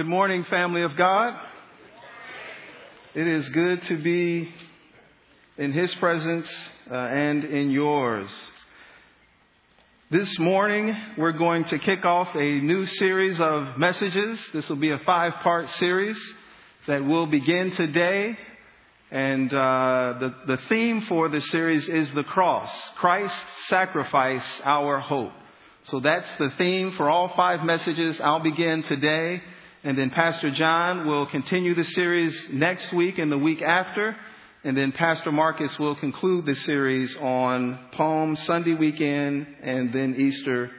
Good morning, family of God. It is good to be in His presence uh, and in yours. This morning, we're going to kick off a new series of messages. This will be a five part series that will begin today. And uh, the, the theme for the series is the cross Christ's sacrifice, our hope. So that's the theme for all five messages. I'll begin today. And then Pastor John will continue the series next week and the week after. And then Pastor Marcus will conclude the series on Palm Sunday weekend and then Easter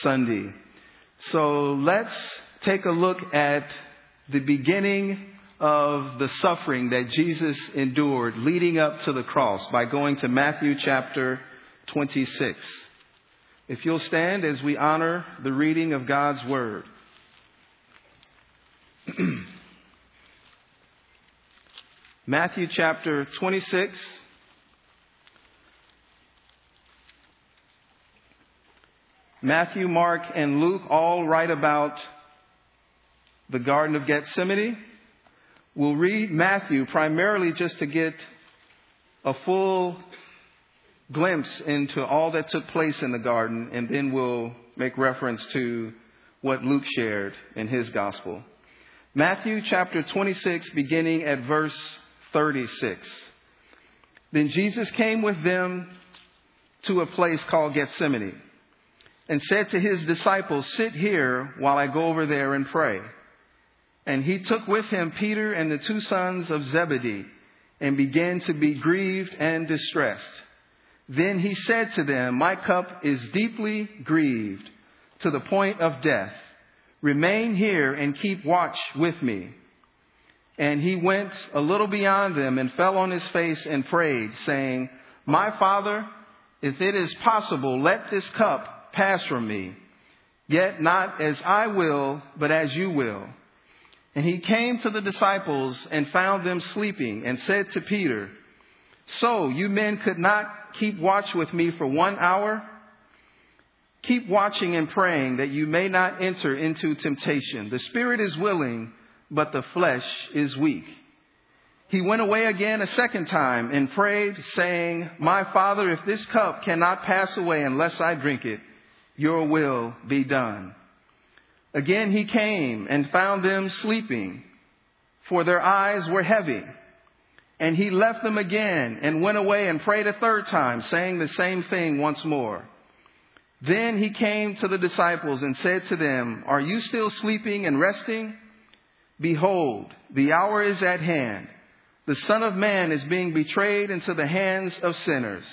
Sunday. So let's take a look at the beginning of the suffering that Jesus endured leading up to the cross by going to Matthew chapter 26. If you'll stand as we honor the reading of God's Word. Matthew chapter 26. Matthew, Mark, and Luke all write about the Garden of Gethsemane. We'll read Matthew primarily just to get a full glimpse into all that took place in the garden, and then we'll make reference to what Luke shared in his gospel. Matthew chapter 26, beginning at verse 36. Then Jesus came with them to a place called Gethsemane and said to his disciples, Sit here while I go over there and pray. And he took with him Peter and the two sons of Zebedee and began to be grieved and distressed. Then he said to them, My cup is deeply grieved to the point of death. Remain here and keep watch with me. And he went a little beyond them and fell on his face and prayed, saying, My father, if it is possible, let this cup pass from me. Yet not as I will, but as you will. And he came to the disciples and found them sleeping and said to Peter, So you men could not keep watch with me for one hour? Keep watching and praying that you may not enter into temptation. The spirit is willing, but the flesh is weak. He went away again a second time and prayed, saying, My Father, if this cup cannot pass away unless I drink it, your will be done. Again he came and found them sleeping, for their eyes were heavy. And he left them again and went away and prayed a third time, saying the same thing once more. Then he came to the disciples and said to them, Are you still sleeping and resting? Behold, the hour is at hand. The Son of Man is being betrayed into the hands of sinners.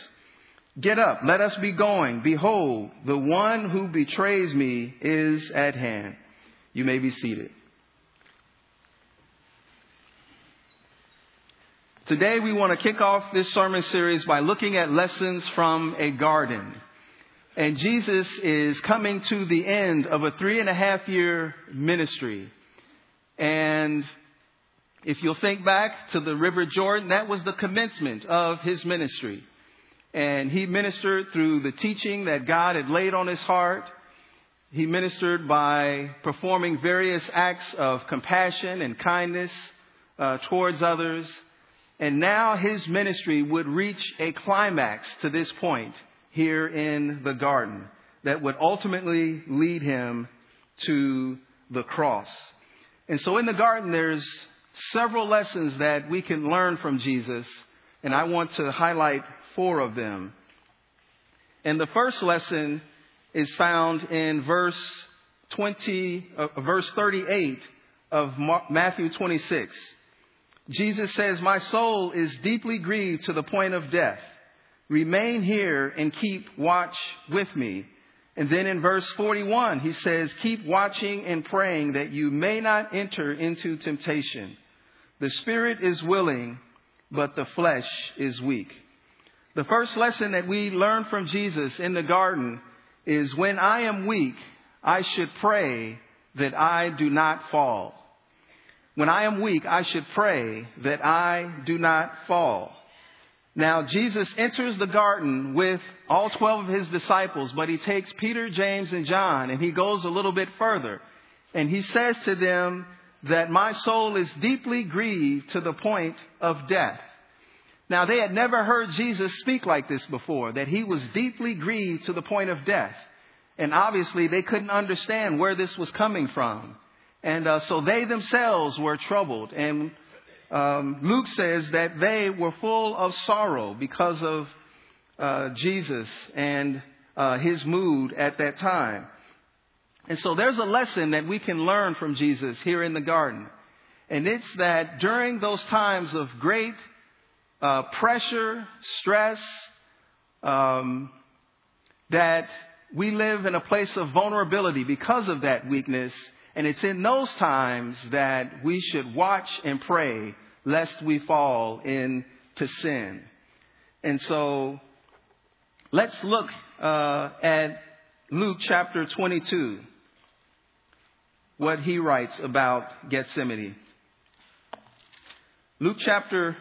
Get up, let us be going. Behold, the one who betrays me is at hand. You may be seated. Today we want to kick off this sermon series by looking at lessons from a garden. And Jesus is coming to the end of a three and a half year ministry. And if you'll think back to the River Jordan, that was the commencement of his ministry. And he ministered through the teaching that God had laid on his heart. He ministered by performing various acts of compassion and kindness uh, towards others. And now his ministry would reach a climax to this point here in the garden that would ultimately lead him to the cross. And so in the garden, there's several lessons that we can learn from Jesus, and I want to highlight four of them. And the first lesson is found in verse 20, uh, verse 38 of Matthew 26. Jesus says, My soul is deeply grieved to the point of death. Remain here and keep watch with me. And then in verse 41, he says, Keep watching and praying that you may not enter into temptation. The spirit is willing, but the flesh is weak. The first lesson that we learn from Jesus in the garden is when I am weak, I should pray that I do not fall. When I am weak, I should pray that I do not fall. Now, Jesus enters the garden with all 12 of his disciples, but he takes Peter, James, and John, and he goes a little bit further. And he says to them that my soul is deeply grieved to the point of death. Now they had never heard Jesus speak like this before, that he was deeply grieved to the point of death. And obviously they couldn't understand where this was coming from. And uh, so they themselves were troubled. And um, Luke says that they were full of sorrow because of uh, Jesus and uh, his mood at that time. And so there's a lesson that we can learn from Jesus here in the garden. And it's that during those times of great uh, pressure, stress, um, that we live in a place of vulnerability because of that weakness. And it's in those times that we should watch and pray lest we fall into sin. And so let's look uh, at Luke chapter 22 what he writes about Gethsemane. Luke chapter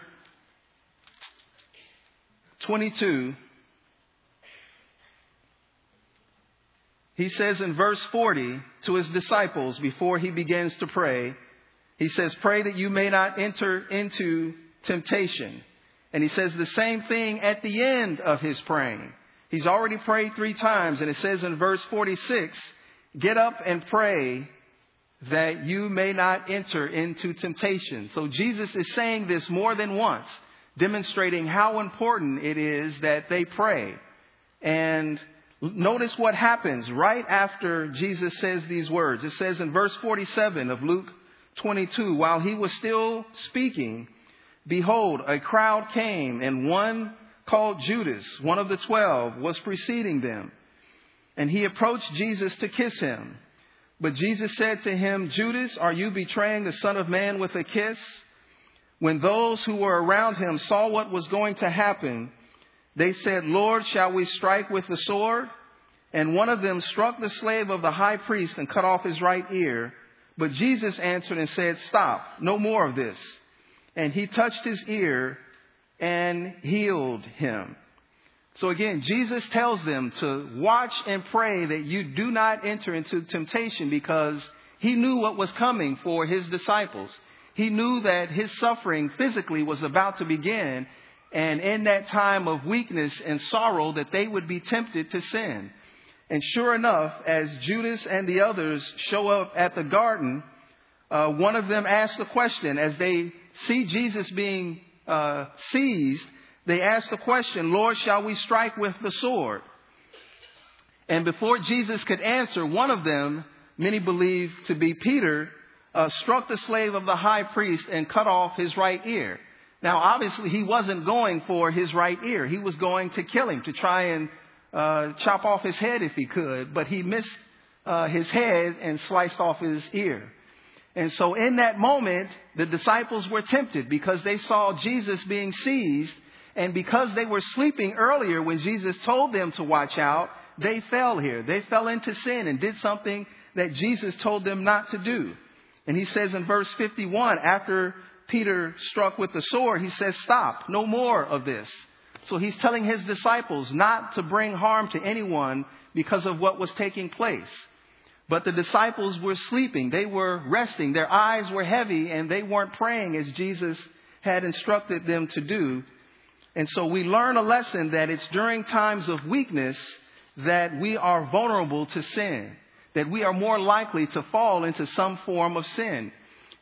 22, he says in verse 40 to his disciples before he begins to pray, he says, Pray that you may not enter into temptation. And he says the same thing at the end of his praying. He's already prayed three times, and it says in verse 46, Get up and pray that you may not enter into temptation. So Jesus is saying this more than once, demonstrating how important it is that they pray. And notice what happens right after Jesus says these words. It says in verse 47 of Luke 22, while he was still speaking, behold, a crowd came and one called Judas, one of the twelve, was preceding them. And he approached Jesus to kiss him. But Jesus said to him, Judas, are you betraying the Son of Man with a kiss? When those who were around him saw what was going to happen, they said, Lord, shall we strike with the sword? And one of them struck the slave of the high priest and cut off his right ear. But Jesus answered and said, Stop, no more of this. And he touched his ear and healed him. So again, Jesus tells them to watch and pray that you do not enter into temptation because he knew what was coming for his disciples. He knew that his suffering physically was about to begin and in that time of weakness and sorrow that they would be tempted to sin. And sure enough, as Judas and the others show up at the garden, uh, one of them asks the question as they see Jesus being uh, seized they ask the question, Lord, shall we strike with the sword? And before Jesus could answer, one of them, many believe to be Peter, uh, struck the slave of the high priest and cut off his right ear. Now, obviously, he wasn't going for his right ear. He was going to kill him, to try and uh, chop off his head if he could, but he missed uh, his head and sliced off his ear. And so in that moment, the disciples were tempted because they saw Jesus being seized and because they were sleeping earlier when Jesus told them to watch out, they fell here. They fell into sin and did something that Jesus told them not to do. And he says in verse 51, after Peter struck with the sword, he says, Stop, no more of this. So he's telling his disciples not to bring harm to anyone because of what was taking place. But the disciples were sleeping. They were resting. Their eyes were heavy and they weren't praying as Jesus had instructed them to do. And so we learn a lesson that it's during times of weakness that we are vulnerable to sin, that we are more likely to fall into some form of sin.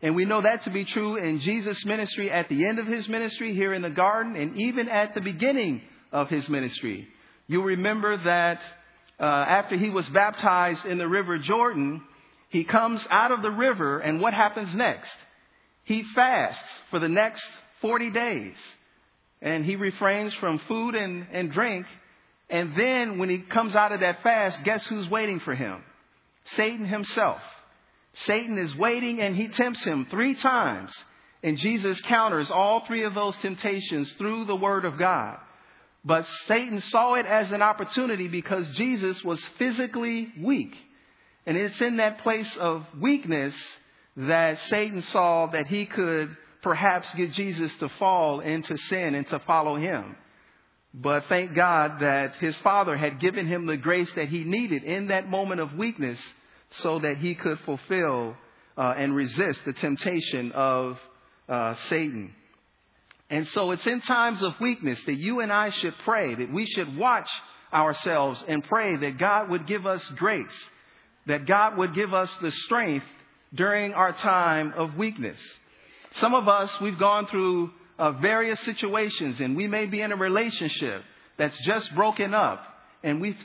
And we know that to be true in Jesus' ministry at the end of his ministry here in the garden and even at the beginning of his ministry. You remember that uh, after he was baptized in the river Jordan, he comes out of the river and what happens next? He fasts for the next 40 days and he refrains from food and, and drink. And then when he comes out of that fast, guess who's waiting for him? Satan himself. Satan is waiting and he tempts him three times. And Jesus counters all three of those temptations through the word of God. But Satan saw it as an opportunity because Jesus was physically weak. And it's in that place of weakness that Satan saw that he could perhaps get Jesus to fall into sin and to follow him. But thank God that his father had given him the grace that he needed in that moment of weakness so that he could fulfill uh, and resist the temptation of uh, Satan. And so it's in times of weakness that you and I should pray, that we should watch ourselves and pray that God would give us grace, that God would give us the strength during our time of weakness. Some of us, we've gone through uh, various situations and we may be in a relationship that's just broken up and we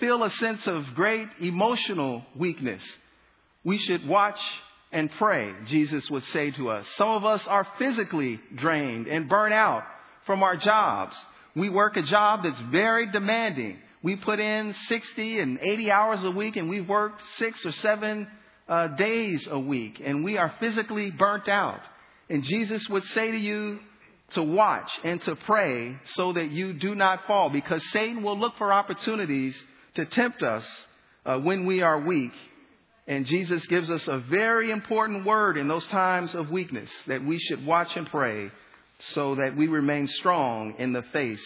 feel a sense of great emotional weakness. We should watch and pray, Jesus would say to us. Some of us are physically drained and burnt out from our jobs. We work a job that's very demanding. We put in 60 and 80 hours a week and we work six or seven uh, days a week and we are physically burnt out. And Jesus would say to you to watch and to pray so that you do not fall because Satan will look for opportunities to tempt us uh, when we are weak. And Jesus gives us a very important word in those times of weakness that we should watch and pray so that we remain strong in the face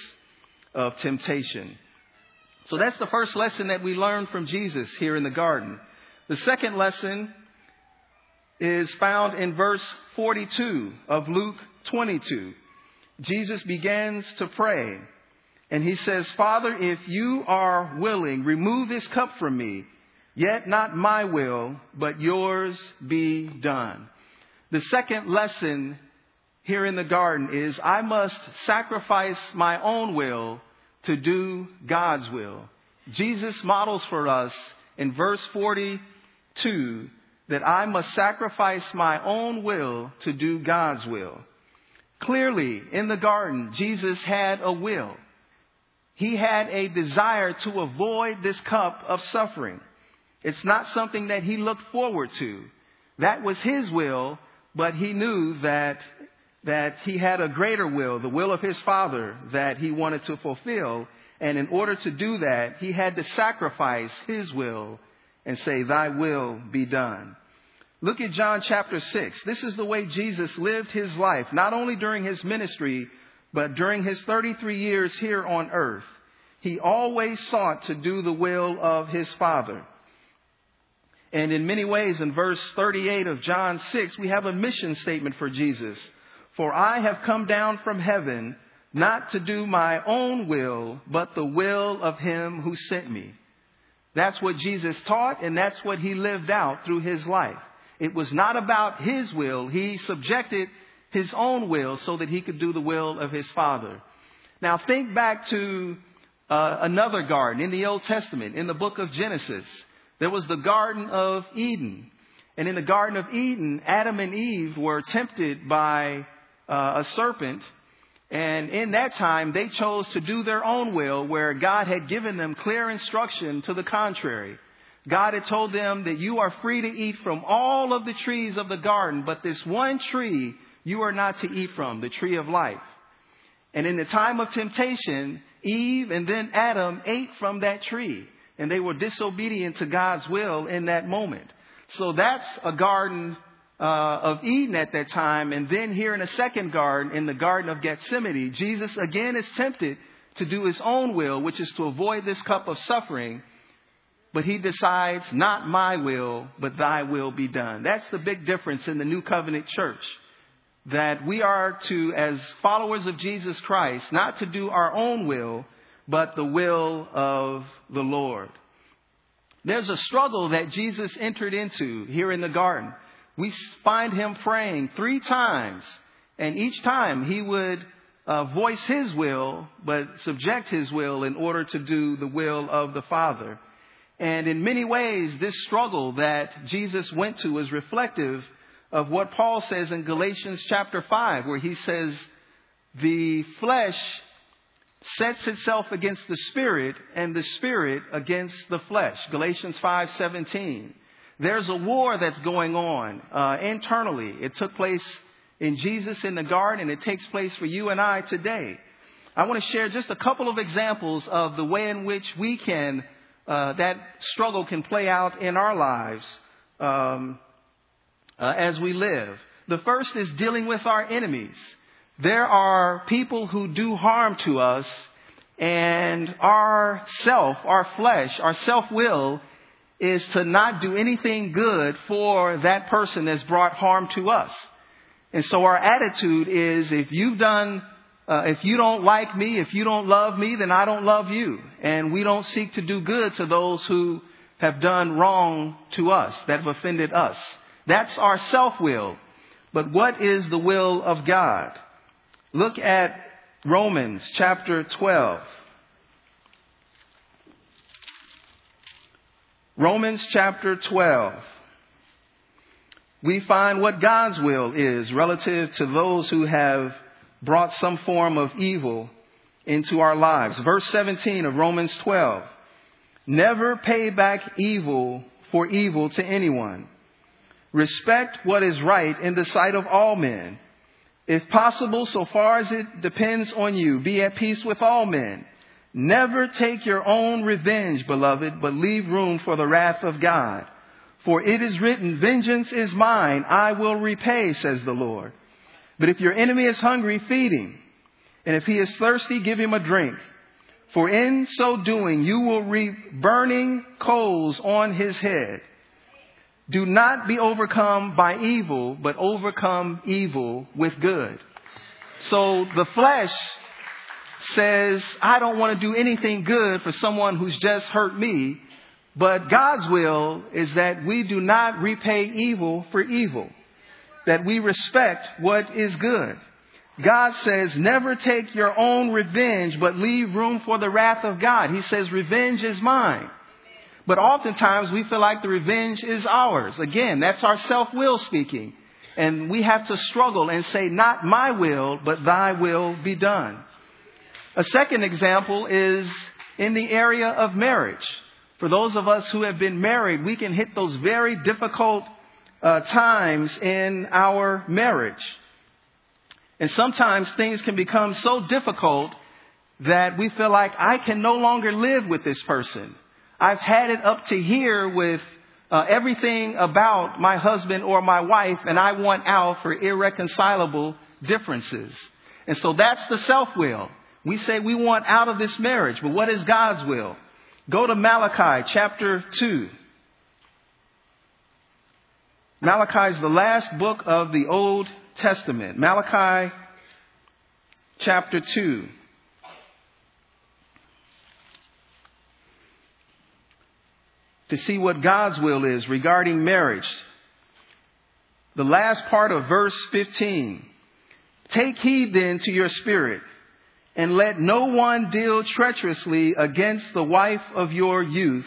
of temptation. So that's the first lesson that we learned from Jesus here in the garden. The second lesson is found in verse 42 of Luke 22. Jesus begins to pray and he says, Father, if you are willing, remove this cup from me, yet not my will, but yours be done. The second lesson here in the garden is I must sacrifice my own will to do God's will. Jesus models for us in verse 42 that I must sacrifice my own will to do God's will. Clearly, in the garden, Jesus had a will. He had a desire to avoid this cup of suffering. It's not something that he looked forward to. That was his will, but he knew that, that he had a greater will, the will of his father, that he wanted to fulfill. And in order to do that, he had to sacrifice his will and say, Thy will be done. Look at John chapter 6. This is the way Jesus lived his life, not only during his ministry, but during his 33 years here on earth. He always sought to do the will of his Father. And in many ways, in verse 38 of John 6, we have a mission statement for Jesus. For I have come down from heaven not to do my own will, but the will of him who sent me. That's what Jesus taught, and that's what he lived out through his life. It was not about his will. He subjected his own will so that he could do the will of his Father. Now think back to uh, another garden in the Old Testament, in the book of Genesis. There was the Garden of Eden. And in the Garden of Eden, Adam and Eve were tempted by uh, a serpent. And in that time, they chose to do their own will where God had given them clear instruction to the contrary. God had told them that you are free to eat from all of the trees of the garden, but this one tree you are not to eat from, the tree of life. And in the time of temptation, Eve and then Adam ate from that tree, and they were disobedient to God's will in that moment. So that's a garden uh, of Eden at that time. And then here in a second garden, in the Garden of Gethsemane, Jesus again is tempted to do his own will, which is to avoid this cup of suffering but he decides, not my will, but thy will be done. That's the big difference in the new covenant church. That we are to, as followers of Jesus Christ, not to do our own will, but the will of the Lord. There's a struggle that Jesus entered into here in the garden. We find him praying three times, and each time he would uh, voice his will, but subject his will in order to do the will of the Father. And in many ways, this struggle that Jesus went to is reflective of what Paul says in Galatians chapter 5, where he says, the flesh sets itself against the spirit and the spirit against the flesh. Galatians 5:17. There's a war that's going on uh, internally. It took place in Jesus in the garden, and it takes place for you and I today. I want to share just a couple of examples of the way in which we can uh, that struggle can play out in our lives um, uh, as we live. The first is dealing with our enemies. There are people who do harm to us, and our self, our flesh, our self will is to not do anything good for that person that's brought harm to us. And so our attitude is if you've done, uh, if you don't like me, if you don't love me, then I don't love you. And we don't seek to do good to those who have done wrong to us, that have offended us. That's our self-will. But what is the will of God? Look at Romans chapter 12. Romans chapter 12. We find what God's will is relative to those who have brought some form of evil into our lives. Verse 17 of Romans 12. Never pay back evil for evil to anyone. Respect what is right in the sight of all men. If possible, so far as it depends on you, be at peace with all men. Never take your own revenge, beloved, but leave room for the wrath of God. For it is written, vengeance is mine, I will repay, says the Lord. But if your enemy is hungry, feed him. And if he is thirsty, give him a drink. For in so doing, you will reap burning coals on his head. Do not be overcome by evil, but overcome evil with good. So the flesh says, I don't want to do anything good for someone who's just hurt me. But God's will is that we do not repay evil for evil, that we respect what is good. God says, never take your own revenge, but leave room for the wrath of God. He says, revenge is mine. But oftentimes we feel like the revenge is ours. Again, that's our self-will speaking. And we have to struggle and say, not my will, but thy will be done. A second example is in the area of marriage. For those of us who have been married, we can hit those very difficult uh, times in our marriage. And sometimes things can become so difficult that we feel like I can no longer live with this person. I've had it up to here with uh, everything about my husband or my wife, and I want out for irreconcilable differences. And so that's the self will. We say we want out of this marriage, but what is God's will? Go to Malachi chapter 2. Malachi is the last book of the Old Testament. Malachi chapter 2. To see what God's will is regarding marriage. The last part of verse 15. Take heed then to your spirit and let no one deal treacherously against the wife of your youth,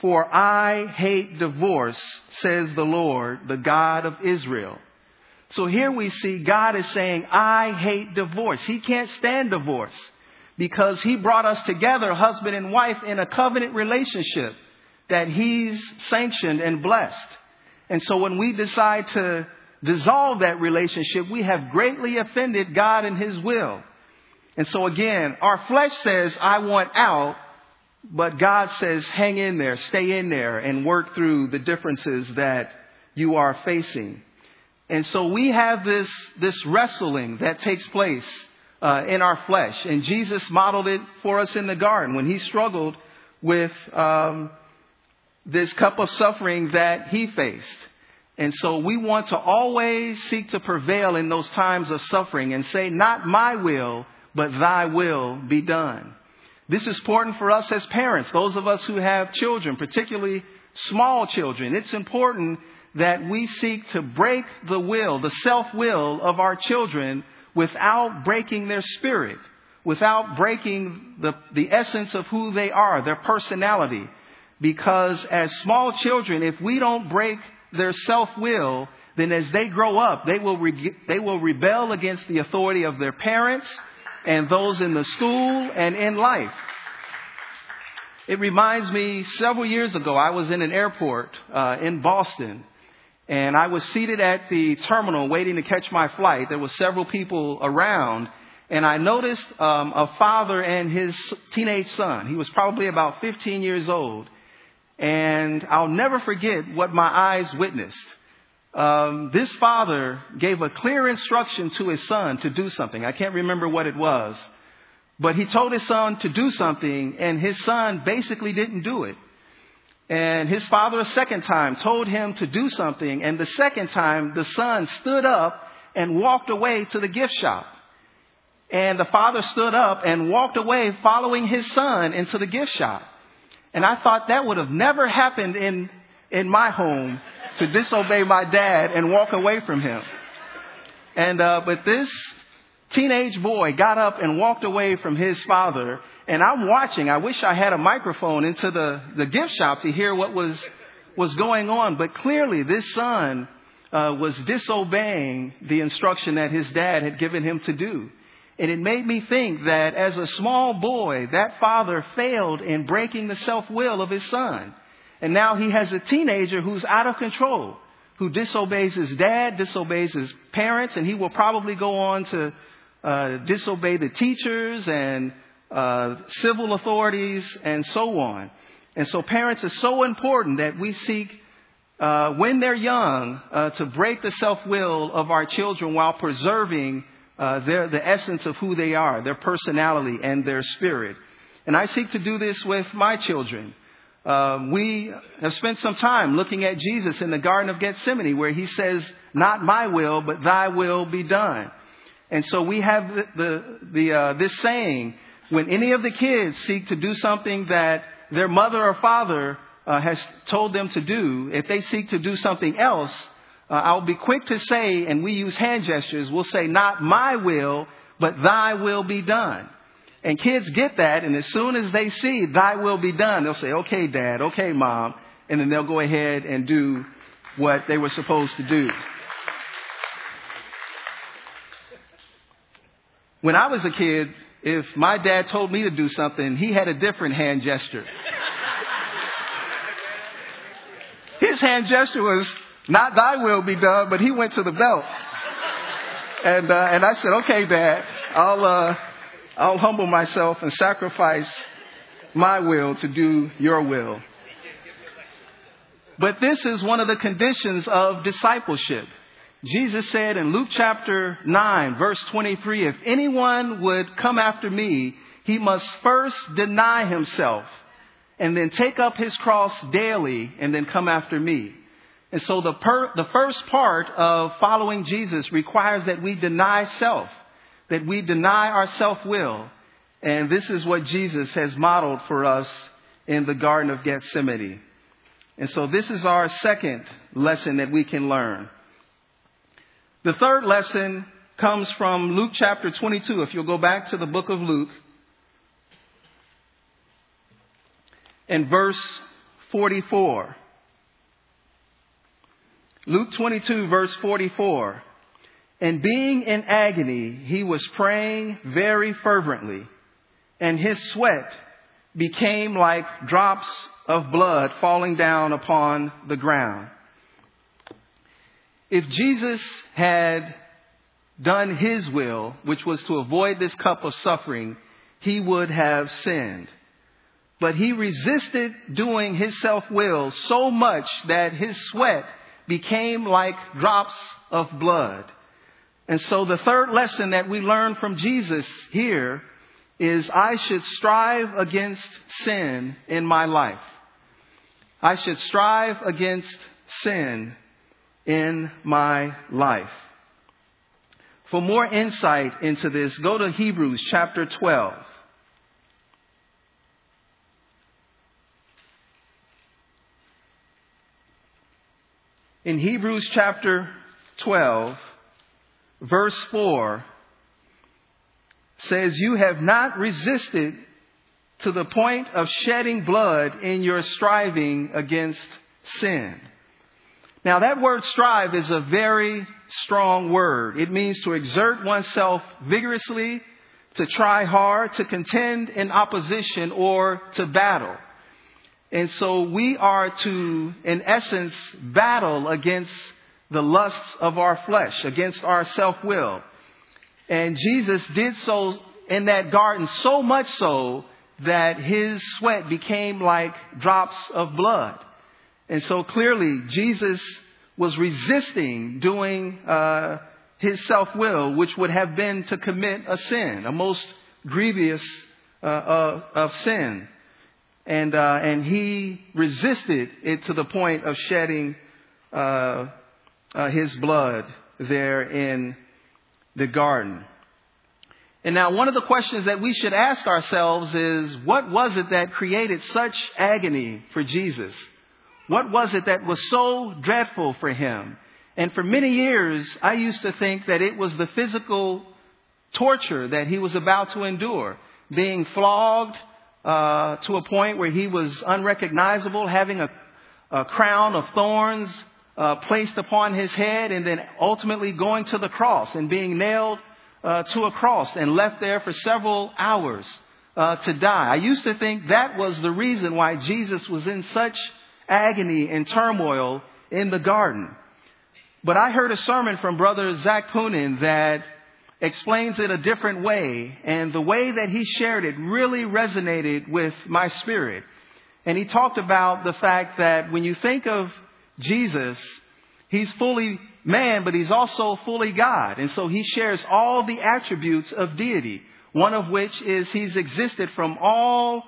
for I hate divorce, says the Lord, the God of Israel. So here we see God is saying, I hate divorce. He can't stand divorce because he brought us together, husband and wife, in a covenant relationship that he's sanctioned and blessed. And so when we decide to dissolve that relationship, we have greatly offended God and his will. And so again, our flesh says, I want out, but God says, hang in there, stay in there, and work through the differences that you are facing. And so we have this, this wrestling that takes place uh, in our flesh. And Jesus modeled it for us in the garden when he struggled with um, this cup of suffering that he faced. And so we want to always seek to prevail in those times of suffering and say, not my will, but thy will be done. This is important for us as parents, those of us who have children, particularly small children. It's important that we seek to break the will, the self will of our children without breaking their spirit, without breaking the, the essence of who they are, their personality. Because as small children, if we don't break their self will, then as they grow up, they will, re- they will rebel against the authority of their parents and those in the school and in life. It reminds me several years ago, I was in an airport uh, in Boston and I was seated at the terminal waiting to catch my flight. There were several people around and I noticed um, a father and his teenage son. He was probably about 15 years old. And I'll never forget what my eyes witnessed um, this father gave a clear instruction to his son to do something. I can't remember what it was, but he told his son to do something, and his son basically didn't do it. And his father a second time told him to do something. And the second time, the son stood up and walked away to the gift shop. And the father stood up and walked away following his son into the gift shop. And I thought that would have never happened in, in my home to disobey my dad and walk away from him. And, uh, but this teenage boy got up and walked away from his father. And I'm watching. I wish I had a microphone into the, the gift shop to hear what was, was going on. But clearly this son, uh, was disobeying the instruction that his dad had given him to do. And it made me think that as a small boy, that father failed in breaking the self-will of his son. And now he has a teenager who's out of control, who disobeys his dad, disobeys his parents, and he will probably go on to uh, disobey the teachers and uh, civil authorities and so on. And so parents are so important that we seek uh, when they're young uh, to break the self-will of our children while preserving uh, their, the essence of who they are, their personality and their spirit. And I seek to do this with my children. Uh, we have spent some time looking at Jesus in the Garden of Gethsemane where he says, not my will, but thy will be done. And so we have the, the, the uh, this saying, when any of the kids seek to do something that their mother or father uh, has told them to do, if they seek to do something else, uh, I'll be quick to say, and we use hand gestures, we'll say, not my will, but thy will be done. And kids get that, and as soon as they see thy will be done, they'll say, okay, dad, okay, mom, and then they'll go ahead and do what they were supposed to do. When I was a kid, if my dad told me to do something, he had a different hand gesture. His hand gesture was, not thy will be done, but he went to the belt. And, uh, and I said, okay, dad, I'll, uh, I'll humble myself and sacrifice my will to do your will. But this is one of the conditions of discipleship. Jesus said in Luke chapter 9, verse 23, if anyone would come after me, he must first deny himself and then take up his cross daily and then come after me. And so the, per, the first part of following Jesus requires that we deny self, that we deny our self-will. And this is what Jesus has modeled for us in the Garden of Gethsemane. And so this is our second lesson that we can learn. The third lesson comes from Luke chapter 22. If you'll go back to the book of Luke, and verse 44. Luke 22 verse 44. And being in agony, he was praying very fervently, and his sweat became like drops of blood falling down upon the ground. If Jesus had done his will, which was to avoid this cup of suffering, he would have sinned. But he resisted doing his self-will so much that his sweat became like drops of blood. And so the third lesson that we learn from Jesus here is I should strive against sin in my life. I should strive against sin in my life. For more insight into this, go to Hebrews chapter 12. in Hebrews chapter 12, verse 4, says, You have not resisted to the point of shedding blood in your striving against sin. Now, that word strive is a very strong word. It means to exert oneself vigorously, to try hard, to contend in opposition, or to battle. And so we are to, in essence, battle against the lusts of our flesh, against our self-will. And Jesus did so in that garden so much so that his sweat became like drops of blood. And so clearly Jesus was resisting doing uh, his self-will, which would have been to commit a sin, a most grievous uh, uh, of sin. and uh, and he resisted it to the point of shedding uh, his blood there in the garden. And now, one of the questions that we should ask ourselves is, what was it that created such agony for Jesus? What was it that was so dreadful for him? And for many years, I used to think that it was the physical torture that he was about to endure, being flogged uh, to a point where he was unrecognizable, having a, a crown of thorns uh, placed upon his head, and then ultimately going to the cross and being nailed uh, to a cross and left there for several hours uh, to die. I used to think that was the reason why Jesus was in such agony and turmoil in the garden. But I heard a sermon from Brother Zach Poonen that explains it a different way, and the way that he shared it really resonated with my spirit. And he talked about the fact that when you think of Jesus, he's fully man, but he's also fully God. And so he shares all the attributes of deity, one of which is he's existed from all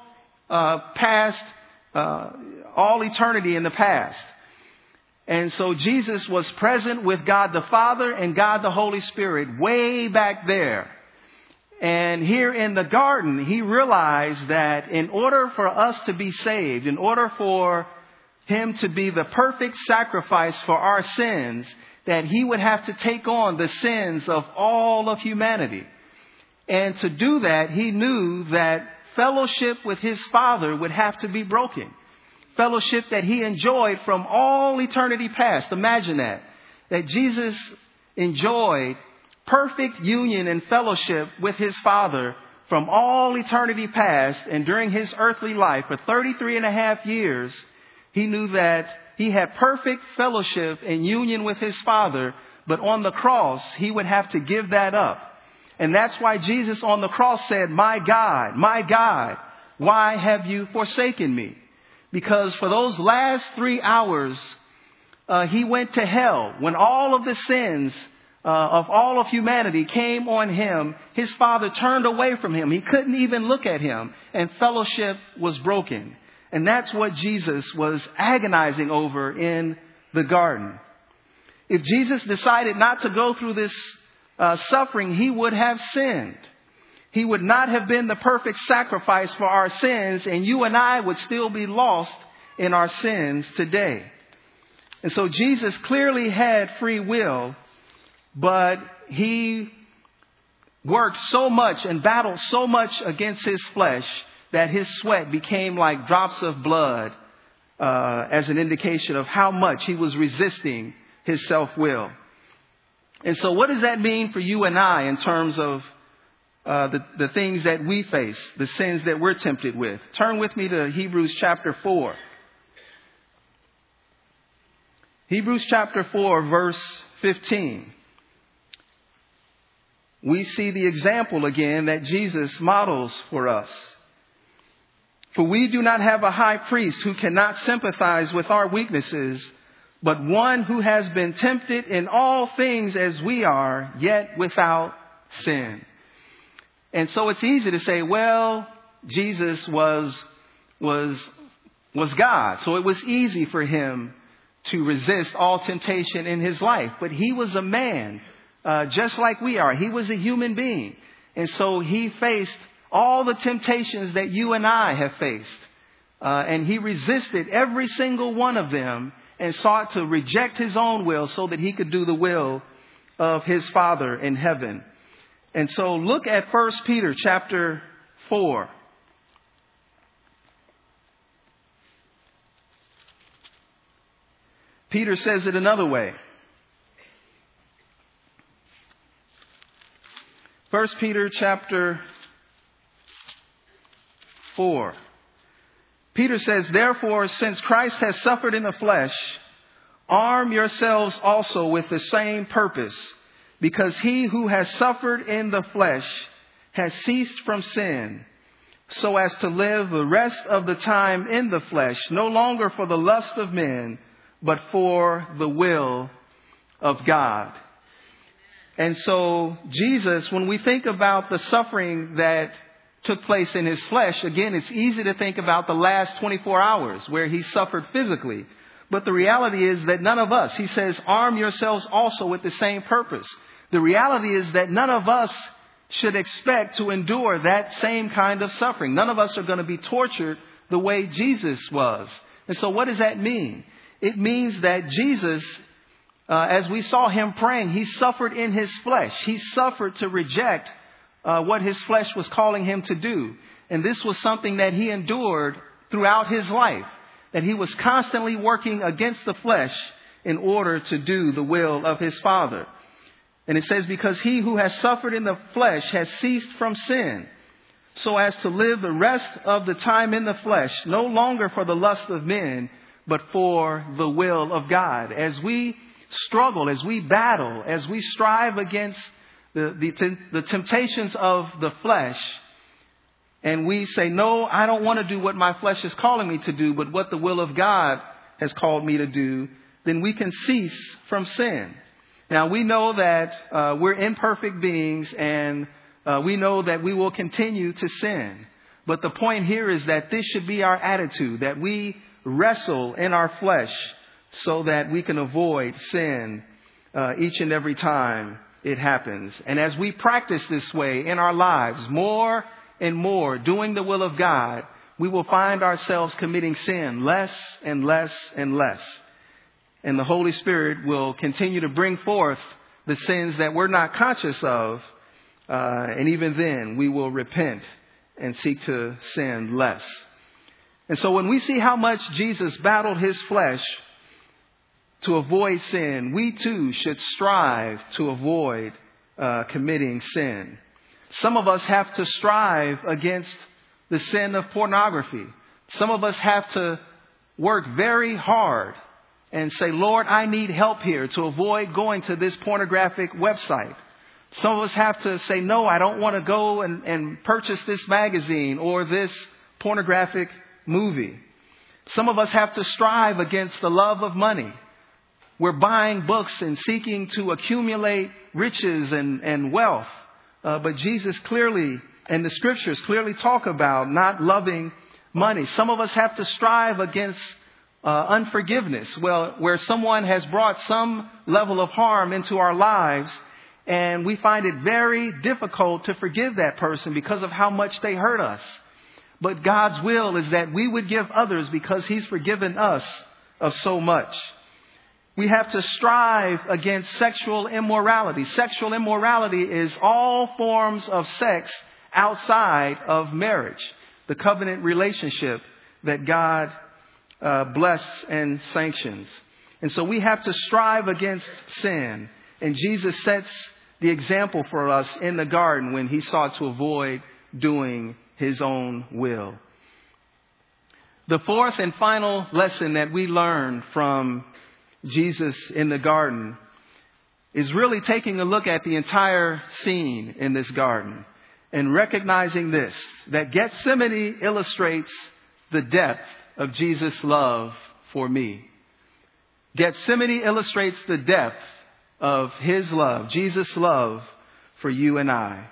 uh, past, uh, all eternity in the past. And so Jesus was present with God the Father and God the Holy Spirit way back there. And here in the garden, he realized that in order for us to be saved, in order for him to be the perfect sacrifice for our sins, that he would have to take on the sins of all of humanity. And to do that, he knew that fellowship with his Father would have to be broken fellowship that he enjoyed from all eternity past. Imagine that. That Jesus enjoyed perfect union and fellowship with his Father from all eternity past and during his earthly life for 33 and a half years, he knew that he had perfect fellowship and union with his Father, but on the cross, he would have to give that up. And that's why Jesus on the cross said, My God, my God, why have you forsaken me? because for those last three hours, uh, he went to hell. When all of the sins uh, of all of humanity came on him, his father turned away from him. He couldn't even look at him, and fellowship was broken. And that's what Jesus was agonizing over in the garden. If Jesus decided not to go through this uh, suffering, he would have sinned he would not have been the perfect sacrifice for our sins, and you and I would still be lost in our sins today. And so Jesus clearly had free will, but he worked so much and battled so much against his flesh that his sweat became like drops of blood uh, as an indication of how much he was resisting his self will. And so, what does that mean for you and I in terms of uh, the, the things that we face, the sins that we're tempted with. Turn with me to Hebrews chapter 4. Hebrews chapter 4, verse 15. We see the example again that Jesus models for us. For we do not have a high priest who cannot sympathize with our weaknesses, but one who has been tempted in all things as we are, yet without sin. And so it's easy to say, well, Jesus was, was, was God. So it was easy for him to resist all temptation in his life. But he was a man, uh, just like we are. He was a human being. And so he faced all the temptations that you and I have faced. Uh, and he resisted every single one of them and sought to reject his own will so that he could do the will of his Father in heaven. And so look at 1 Peter chapter 4. Peter says it another way. 1 Peter chapter 4. Peter says, Therefore, since Christ has suffered in the flesh, arm yourselves also with the same purpose because he who has suffered in the flesh has ceased from sin, so as to live the rest of the time in the flesh, no longer for the lust of men, but for the will of God. And so, Jesus, when we think about the suffering that took place in his flesh, again, it's easy to think about the last 24 hours where he suffered physically. But the reality is that none of us, he says, arm yourselves also with the same purpose. The reality is that none of us should expect to endure that same kind of suffering. None of us are going to be tortured the way Jesus was. And so what does that mean? It means that Jesus, uh, as we saw him praying, he suffered in his flesh. He suffered to reject uh, what his flesh was calling him to do. And this was something that he endured throughout his life. That he was constantly working against the flesh in order to do the will of his Father. And it says, because he who has suffered in the flesh has ceased from sin, so as to live the rest of the time in the flesh, no longer for the lust of men, but for the will of God. As we struggle, as we battle, as we strive against the, the, the temptations of the flesh, and we say, no, I don't want to do what my flesh is calling me to do, but what the will of God has called me to do, then we can cease from sin. Now we know that uh, we're imperfect beings and uh, we know that we will continue to sin. But the point here is that this should be our attitude, that we wrestle in our flesh so that we can avoid sin uh, each and every time it happens. And as we practice this way in our lives more and more, doing the will of God, we will find ourselves committing sin less and less and less and the Holy Spirit will continue to bring forth the sins that we're not conscious of. Uh, and even then, we will repent and seek to sin less. And so when we see how much Jesus battled his flesh to avoid sin, we too should strive to avoid uh, committing sin. Some of us have to strive against the sin of pornography. Some of us have to work very hard and say, Lord, I need help here to avoid going to this pornographic website. Some of us have to say, no, I don't want to go and, and purchase this magazine or this pornographic movie. Some of us have to strive against the love of money. We're buying books and seeking to accumulate riches and, and wealth. Uh, but Jesus clearly, and the scriptures clearly talk about not loving money. Some of us have to strive against uh, unforgiveness, well, where someone has brought some level of harm into our lives, and we find it very difficult to forgive that person because of how much they hurt us. But God's will is that we would give others because He's forgiven us of so much. We have to strive against sexual immorality. Sexual immorality is all forms of sex outside of marriage, the covenant relationship that God uh, bless and sanctions. And so we have to strive against sin. And Jesus sets the example for us in the garden when he sought to avoid doing his own will. The fourth and final lesson that we learn from Jesus in the garden is really taking a look at the entire scene in this garden and recognizing this, that Gethsemane illustrates the depth of Jesus' love for me. Gethsemane illustrates the depth of his love, Jesus' love for you and I.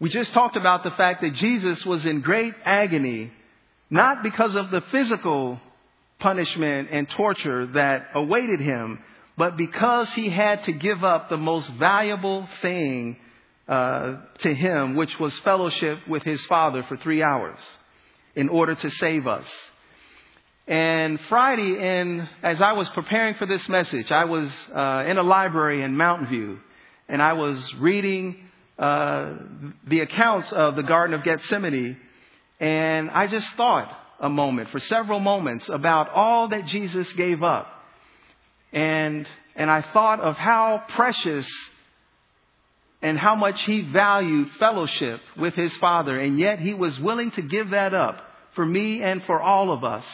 We just talked about the fact that Jesus was in great agony, not because of the physical punishment and torture that awaited him, but because he had to give up the most valuable thing uh, to him, which was fellowship with his Father for three hours in order to save us. And Friday, in, as I was preparing for this message, I was uh, in a library in Mountain View, and I was reading uh, the accounts of the Garden of Gethsemane, and I just thought a moment, for several moments, about all that Jesus gave up. And, and I thought of how precious and how much he valued fellowship with his Father, and yet he was willing to give that up for me and for all of us.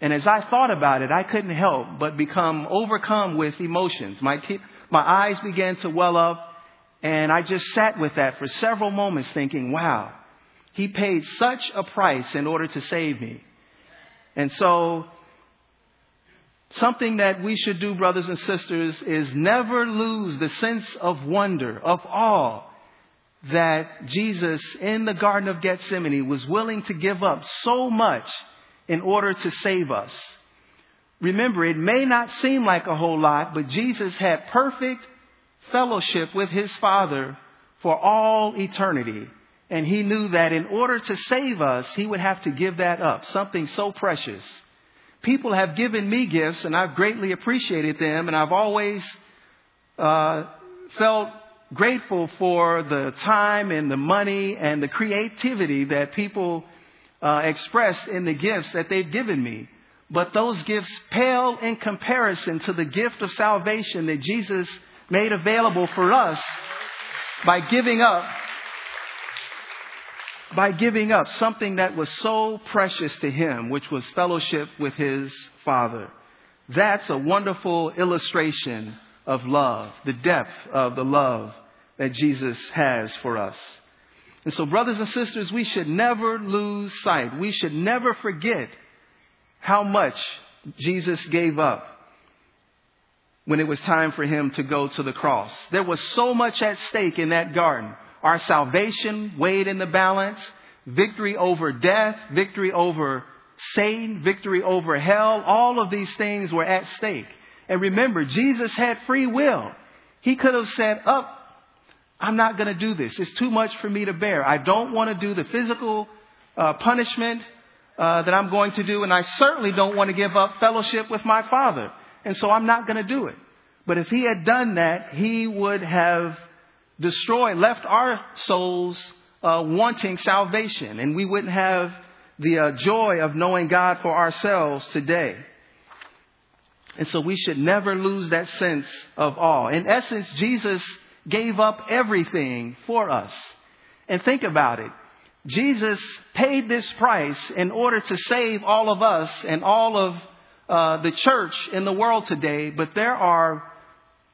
And as I thought about it, I couldn't help but become overcome with emotions. My, te- my eyes began to well up, and I just sat with that for several moments thinking, wow, he paid such a price in order to save me. And so, something that we should do, brothers and sisters, is never lose the sense of wonder, of awe that Jesus in the Garden of Gethsemane was willing to give up so much in order to save us. Remember, it may not seem like a whole lot, but Jesus had perfect fellowship with his Father for all eternity. And he knew that in order to save us, he would have to give that up, something so precious. People have given me gifts, and I've greatly appreciated them, and I've always uh, felt grateful for the time and the money and the creativity that people uh, express in the gifts that they've given me. But those gifts pale in comparison to the gift of salvation that Jesus made available for us by giving up by giving up something that was so precious to him, which was fellowship with his Father. That's a wonderful illustration of love, the depth of the love that Jesus has for us. And so, brothers and sisters, we should never lose sight. We should never forget how much Jesus gave up when it was time for him to go to the cross. There was so much at stake in that garden. Our salvation weighed in the balance, victory over death, victory over Satan, victory over hell. All of these things were at stake. And remember, Jesus had free will. He could have said, up, oh, I'm not going to do this. It's too much for me to bear. I don't want to do the physical uh, punishment uh, that I'm going to do, and I certainly don't want to give up fellowship with my Father. And so I'm not going to do it. But if he had done that, he would have destroyed, left our souls uh, wanting salvation, and we wouldn't have the uh, joy of knowing God for ourselves today. And so we should never lose that sense of awe. In essence, Jesus gave up everything for us. And think about it. Jesus paid this price in order to save all of us and all of uh, the church in the world today, but there are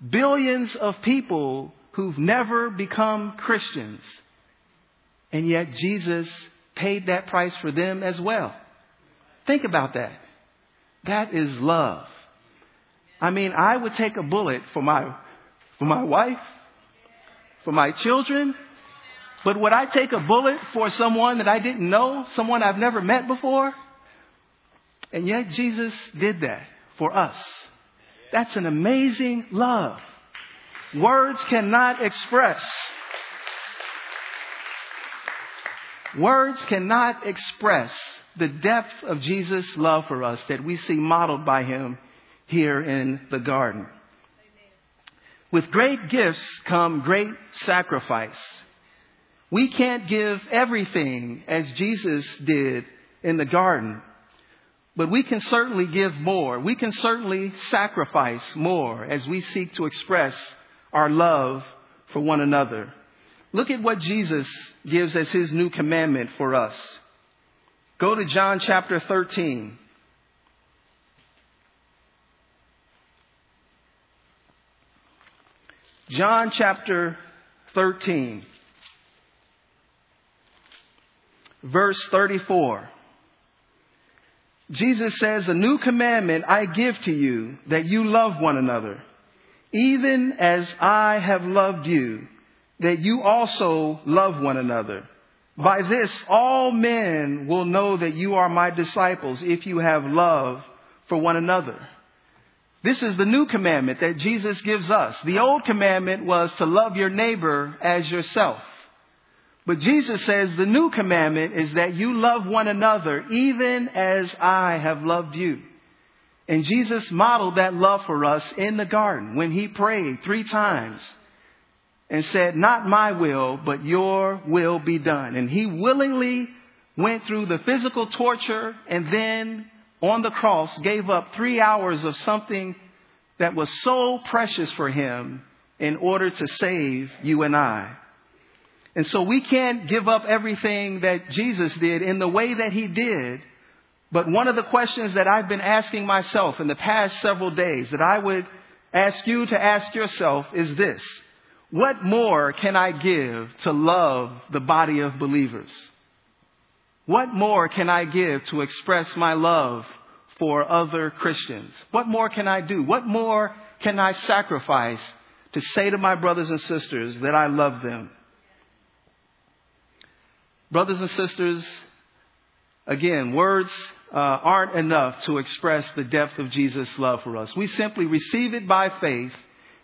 billions of people who've never become Christians. And yet Jesus paid that price for them as well. Think about that. That is love. I mean, I would take a bullet for my, for my wife, for my children, but would I take a bullet for someone that I didn't know, someone I've never met before? And yet Jesus did that for us. That's an amazing love. Words cannot express. Words cannot express the depth of Jesus' love for us that we see modeled by him here in the garden. With great gifts come great sacrifice. We can't give everything as Jesus did in the garden, but we can certainly give more. We can certainly sacrifice more as we seek to express our love for one another. Look at what Jesus gives as his new commandment for us. Go to John chapter 13. John chapter 13, verse 34. Jesus says, A new commandment I give to you, that you love one another, even as I have loved you, that you also love one another. By this, all men will know that you are my disciples if you have love for one another. This is the new commandment that Jesus gives us. The old commandment was to love your neighbor as yourself. But Jesus says the new commandment is that you love one another even as I have loved you. And Jesus modeled that love for us in the garden when he prayed three times and said, Not my will, but your will be done. And he willingly went through the physical torture and then on the cross gave up three hours of something that was so precious for him in order to save you and I. And so we can't give up everything that Jesus did in the way that he did. But one of the questions that I've been asking myself in the past several days that I would ask you to ask yourself is this. What more can I give to love the body of believers? What more can I give to express my love for other Christians? What more can I do? What more can I sacrifice to say to my brothers and sisters that I love them? Brothers and sisters, again, words uh, aren't enough to express the depth of Jesus' love for us. We simply receive it by faith,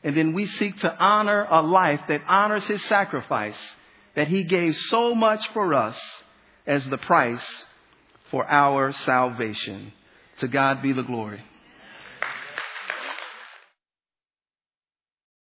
and then we seek to honor a life that honors his sacrifice, that he gave so much for us as the price for our salvation. To God be the glory.